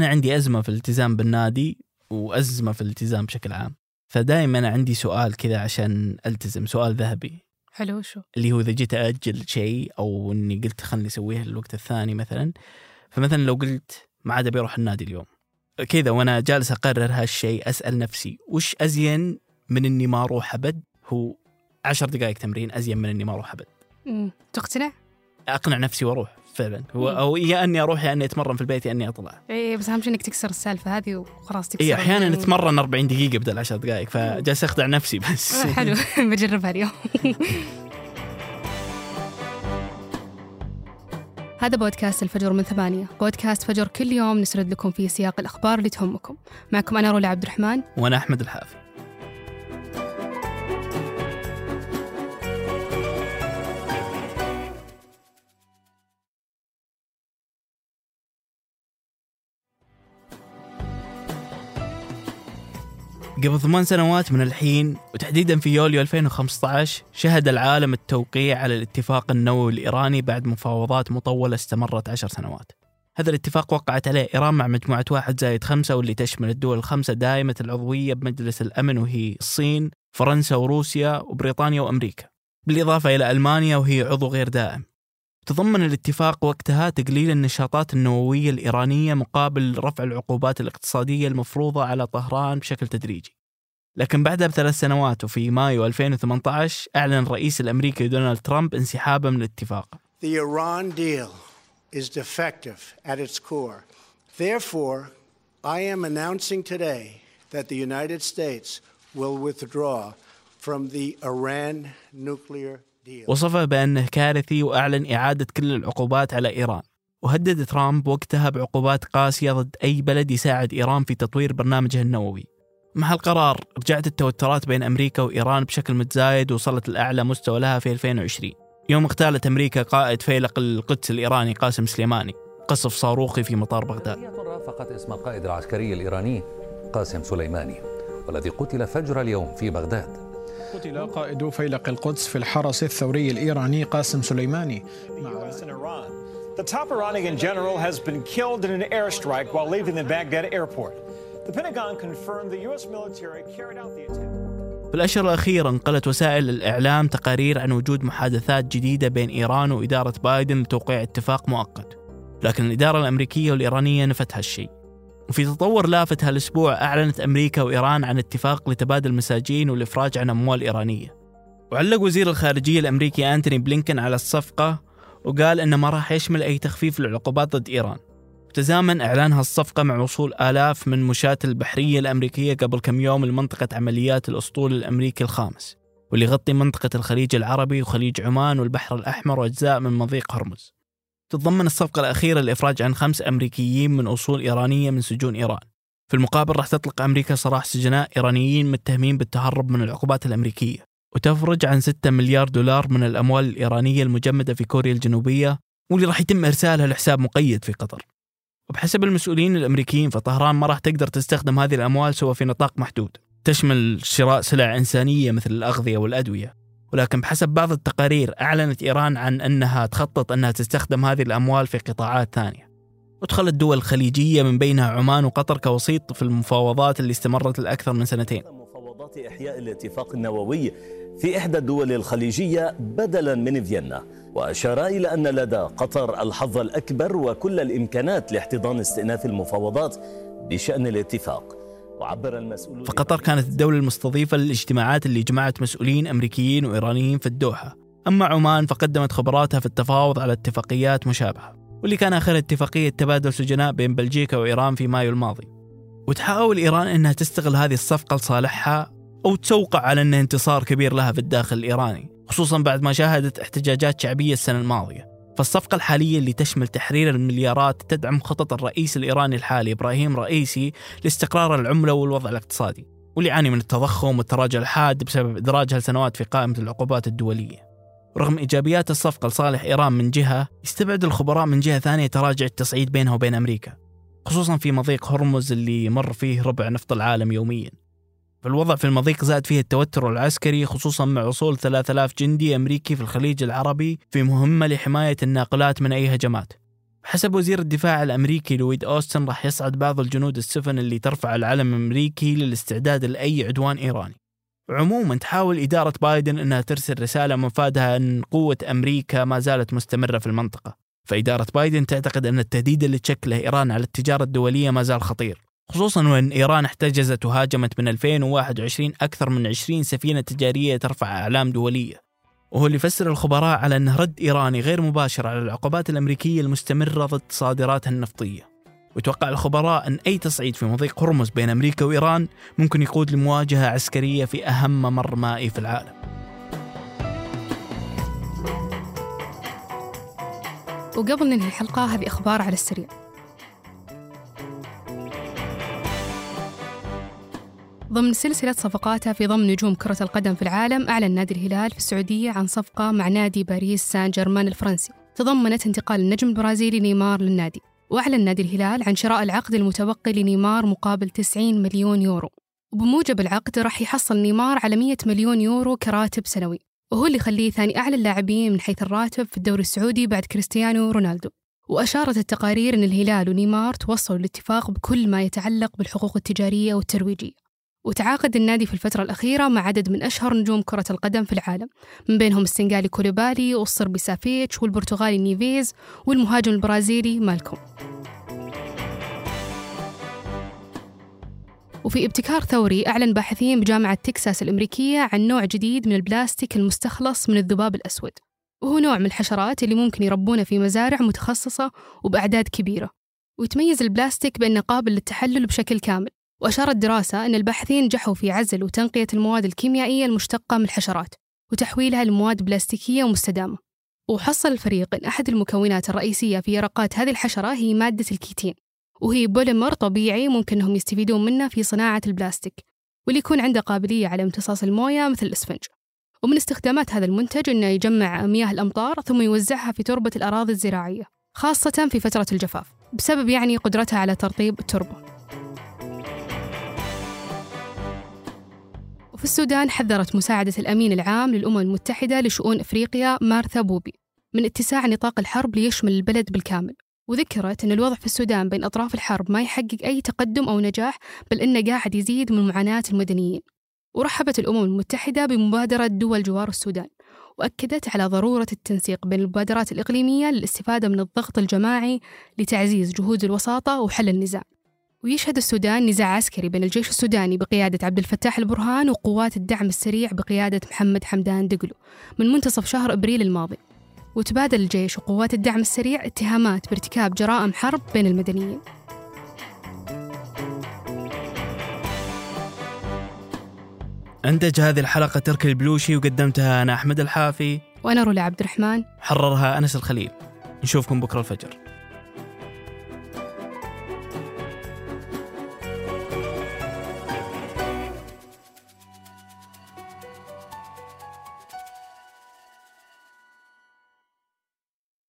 أنا عندي أزمة في الالتزام بالنادي وأزمة في الالتزام بشكل عام. فدائما عندي سؤال كذا عشان ألتزم سؤال ذهبي. حلو شو اللي هو إذا جيت أجل شيء أو إني قلت خلني أسويه الوقت الثاني مثلا فمثلا لو قلت ما عاد أبي أروح النادي اليوم كذا وأنا جالس أقرر هالشيء أسأل نفسي وش أزين من إني ما أروح أبد؟ هو عشر دقائق تمرين أزين من إني ما أروح أبد. تقتنع؟ أقنع نفسي وأروح فعلا. هو. أو يا أني أروح يا أني أتمرن في البيت يا أني أطلع. اي بس أهم شيء إنك تكسر السالفة هذه وخلاص تكسر اي أحيانا نتمرن 40 دقيقة بدل 10 دقائق فجالس أخدع نفسي بس. حلو بجربها اليوم. هذا بودكاست الفجر من ثمانية. بودكاست فجر كل يوم نسرد لكم فيه سياق الأخبار اللي تهمكم. معكم أنا رولا عبد الرحمن. وأنا أحمد الحافي. قبل ثمان سنوات من الحين وتحديدا في يوليو 2015 شهد العالم التوقيع على الاتفاق النووي الإيراني بعد مفاوضات مطولة استمرت عشر سنوات. هذا الاتفاق وقعت عليه إيران مع مجموعة واحد زائد خمسة واللي تشمل الدول الخمسة دائمة العضوية بمجلس الأمن وهي الصين فرنسا وروسيا وبريطانيا وأمريكا. بالإضافة إلى ألمانيا وهي عضو غير دائم. تضمن الاتفاق وقتها تقليل النشاطات النووية الإيرانية مقابل رفع العقوبات الاقتصادية المفروضة على طهران بشكل تدريجي لكن بعدها بثلاث سنوات وفي مايو 2018 أعلن الرئيس الأمريكي دونالد ترامب انسحابه من الاتفاق The Iran deal is defective at its core. Therefore, I am announcing today that the United States will withdraw from the Iran nuclear. وصفه بأنه كارثي وأعلن إعادة كل العقوبات على إيران. وهدد ترامب وقتها بعقوبات قاسية ضد أي بلد يساعد إيران في تطوير برنامجها النووي. مع القرار رجعت التوترات بين أمريكا وإيران بشكل متزايد وصلت لأعلى مستوى لها في 2020 يوم اغتالت أمريكا قائد فيلق القدس الإيراني قاسم سليماني قصف صاروخي في مطار بغداد. رافقت اسم القائد العسكري الإيراني قاسم سليماني والذي قتل فجر اليوم في بغداد. قتل قائد فيلق القدس في الحرس الثوري الإيراني قاسم سليماني. The top Iranian general has been killed in an airstrike while leaving the Baghdad airport. The Pentagon confirmed the U.S. military carried out the attack. في الأشهر الأخيرة انقلت وسائل الإعلام تقارير عن وجود محادثات جديدة بين إيران وإدارة بايدن لتوقيع اتفاق مؤقت لكن الإدارة الأمريكية والإيرانية نفت هالشيء وفي تطور لافت هالأسبوع أعلنت أمريكا وإيران عن اتفاق لتبادل المساجين والإفراج عن أموال إيرانية. وعلق وزير الخارجية الأمريكي أنتوني بلينكن على الصفقة وقال إنه ما راح يشمل أي تخفيف للعقوبات ضد إيران. وتزامن إعلان هالصفقة مع وصول آلاف من مشاة البحرية الأمريكية قبل كم يوم لمنطقة عمليات الأسطول الأمريكي الخامس واللي يغطي منطقة الخليج العربي وخليج عمان والبحر الأحمر وأجزاء من مضيق هرمز. تتضمن الصفقة الأخيرة الإفراج عن خمس أمريكيين من أصول إيرانية من سجون إيران. في المقابل راح تطلق أمريكا سراح سجناء إيرانيين متهمين بالتهرب من العقوبات الأمريكية وتفرج عن 6 مليار دولار من الأموال الإيرانية المجمدة في كوريا الجنوبية واللي راح يتم إرسالها لحساب مقيد في قطر. وبحسب المسؤولين الأمريكيين فطهران ما راح تقدر تستخدم هذه الأموال سوى في نطاق محدود تشمل شراء سلع إنسانية مثل الأغذية والأدوية. ولكن بحسب بعض التقارير أعلنت إيران عن أنها تخطط أنها تستخدم هذه الأموال في قطاعات ثانية. ودخلت الدول الخليجية من بينها عمان وقطر كوسيط في المفاوضات اللي استمرت لأكثر من سنتين. مفاوضات إحياء الاتفاق النووي في إحدى الدول الخليجية بدلا من فيينا وأشار إلى أن لدى قطر الحظ الأكبر وكل الإمكانات لاحتضان استئناف المفاوضات بشأن الاتفاق. وعبر المسؤول فقطر كانت الدولة المستضيفة للاجتماعات اللي جمعت مسؤولين أمريكيين وإيرانيين في الدوحة. أما عمان فقدمت خبراتها في التفاوض على اتفاقيات مشابهة واللي كان آخر اتفاقية تبادل سجناء بين بلجيكا وإيران في مايو الماضي. وتحاول إيران أنها تستغل هذه الصفقة لصالحها أو تسوقع على أنه انتصار كبير لها في الداخل الإيراني خصوصا بعد ما شاهدت احتجاجات شعبية السنة الماضية. فالصفقة الحالية اللي تشمل تحرير المليارات تدعم خطط الرئيس الإيراني الحالي إبراهيم رئيسي لاستقرار العملة والوضع الاقتصادي واللي يعاني من التضخم والتراجع الحاد بسبب إدراجها لسنوات في قائمة العقوبات الدولية. رغم إيجابيات الصفقة لصالح إيران من جهة يستبعد الخبراء من جهة ثانية تراجع التصعيد بينها وبين أمريكا خصوصا في مضيق هرمز اللي يمر فيه ربع نفط العالم يوميا. فالوضع في المضيق زاد فيه التوتر العسكري خصوصا مع وصول 3000 جندي أمريكي في الخليج العربي في مهمة لحماية الناقلات من أي هجمات. حسب وزير الدفاع الأمريكي لويد أوستن راح يصعد بعض الجنود السفن اللي ترفع العلم الأمريكي للاستعداد لأي عدوان إيراني. عموما تحاول إدارة بايدن أنها ترسل رسالة مفادها أن قوة أمريكا ما زالت مستمرة في المنطقة. فإدارة بايدن تعتقد أن التهديد اللي تشكله إيران على التجارة الدولية ما زال خطير. خصوصا وأن إيران احتجزت وهاجمت من 2021 أكثر من 20 سفينة تجارية ترفع أعلام دولية. وهو اللي يفسر الخبراء على أنه رد إيراني غير مباشر على العقوبات الأمريكية المستمرة ضد صادراتها النفطية. ويتوقع الخبراء أن أي تصعيد في مضيق هرمز بين أمريكا وإيران ممكن يقود لمواجهة عسكرية في أهم ممر مائي في العالم. وقبل ننهي الحلقة هذه أخبار على السريع. ضمن سلسلة صفقاتها في ضم نجوم كرة القدم في العالم أعلن نادي الهلال في السعودية عن صفقة مع نادي باريس سان جيرمان الفرنسي. تضمنت انتقال النجم البرازيلي نيمار للنادي. وأعلن نادي الهلال عن شراء العقد المتبقي لنيمار مقابل 90 مليون يورو. وبموجب العقد راح يحصل نيمار على 100 مليون يورو كراتب سنوي. وهو اللي يخليه ثاني أعلى اللاعبين من حيث الراتب في الدوري السعودي بعد كريستيانو رونالدو. وأشارت التقارير أن الهلال ونيمار توصلوا لاتفاق بكل ما يتعلق بالحقوق التجارية والترويجية. وتعاقد النادي في الفترة الأخيرة مع عدد من أشهر نجوم كرة القدم في العالم من بينهم السنغالي كوليبالي والصربي سافيتش والبرتغالي نيفيز والمهاجم البرازيلي مالكوم. وفي ابتكار ثوري أعلن باحثين بجامعة تكساس الأمريكية عن نوع جديد من البلاستيك المستخلص من الذباب الأسود. وهو نوع من الحشرات اللي ممكن يربونه في مزارع متخصصة وبأعداد كبيرة. ويتميز البلاستيك بأنه قابل للتحلل بشكل كامل. وأشارت دراسة أن الباحثين نجحوا في عزل وتنقية المواد الكيميائية المشتقة من الحشرات وتحويلها لمواد بلاستيكية ومستدامة. وحصل الفريق أن أحد المكونات الرئيسية في يرقات هذه الحشرة هي مادة الكيتين وهي بوليمر طبيعي ممكن أنهم يستفيدون منه في صناعة البلاستيك واللي يكون عنده قابلية على امتصاص الموية مثل الإسفنج. ومن استخدامات هذا المنتج أنه يجمع مياه الأمطار ثم يوزعها في تربة الأراضي الزراعية خاصة في فترة الجفاف بسبب يعني قدرتها على ترطيب التربة. وفي السودان حذرت مساعدة الأمين العام للأمم المتحدة لشؤون إفريقيا مارثا بوبي من اتساع نطاق الحرب ليشمل البلد بالكامل. وذكرت أن الوضع في السودان بين أطراف الحرب ما يحقق أي تقدم أو نجاح بل أنه قاعد يزيد من معاناة المدنيين. ورحبت الأمم المتحدة بمبادرة دول جوار السودان وأكدت على ضرورة التنسيق بين المبادرات الإقليمية للاستفادة من الضغط الجماعي لتعزيز جهود الوساطة وحل النزاع. ويشهد السودان نزاع عسكري بين الجيش السوداني بقيادة عبد الفتاح البرهان وقوات الدعم السريع بقيادة محمد حمدان دقلو. من منتصف شهر أبريل الماضي وتبادل الجيش وقوات الدعم السريع اتهامات بارتكاب جرائم حرب بين المدنيين. أنتج هذه الحلقة تركي البلوشي وقدمتها أنا أحمد الحافي. وأنا رولا عبد الرحمن. حررها أنس الخليل. نشوفكم بكرة الفجر.